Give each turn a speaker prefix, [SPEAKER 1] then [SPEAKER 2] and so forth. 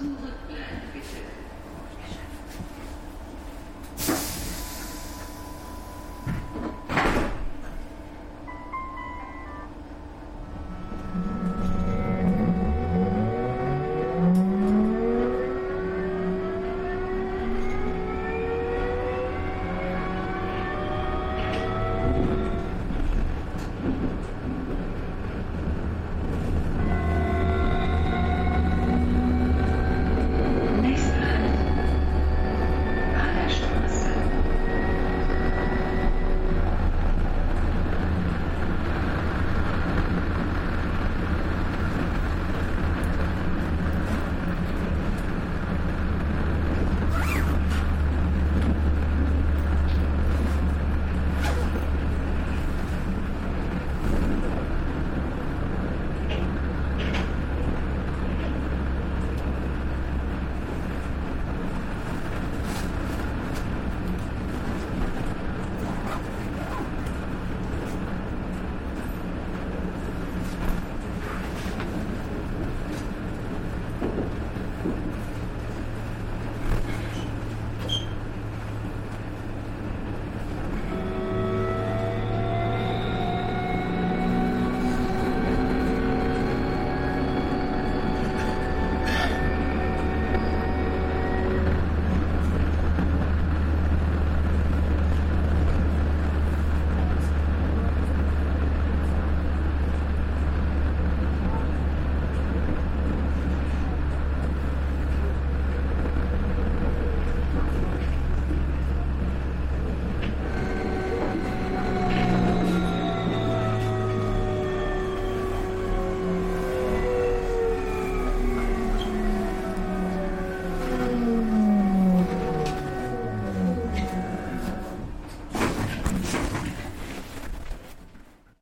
[SPEAKER 1] Suche Plan.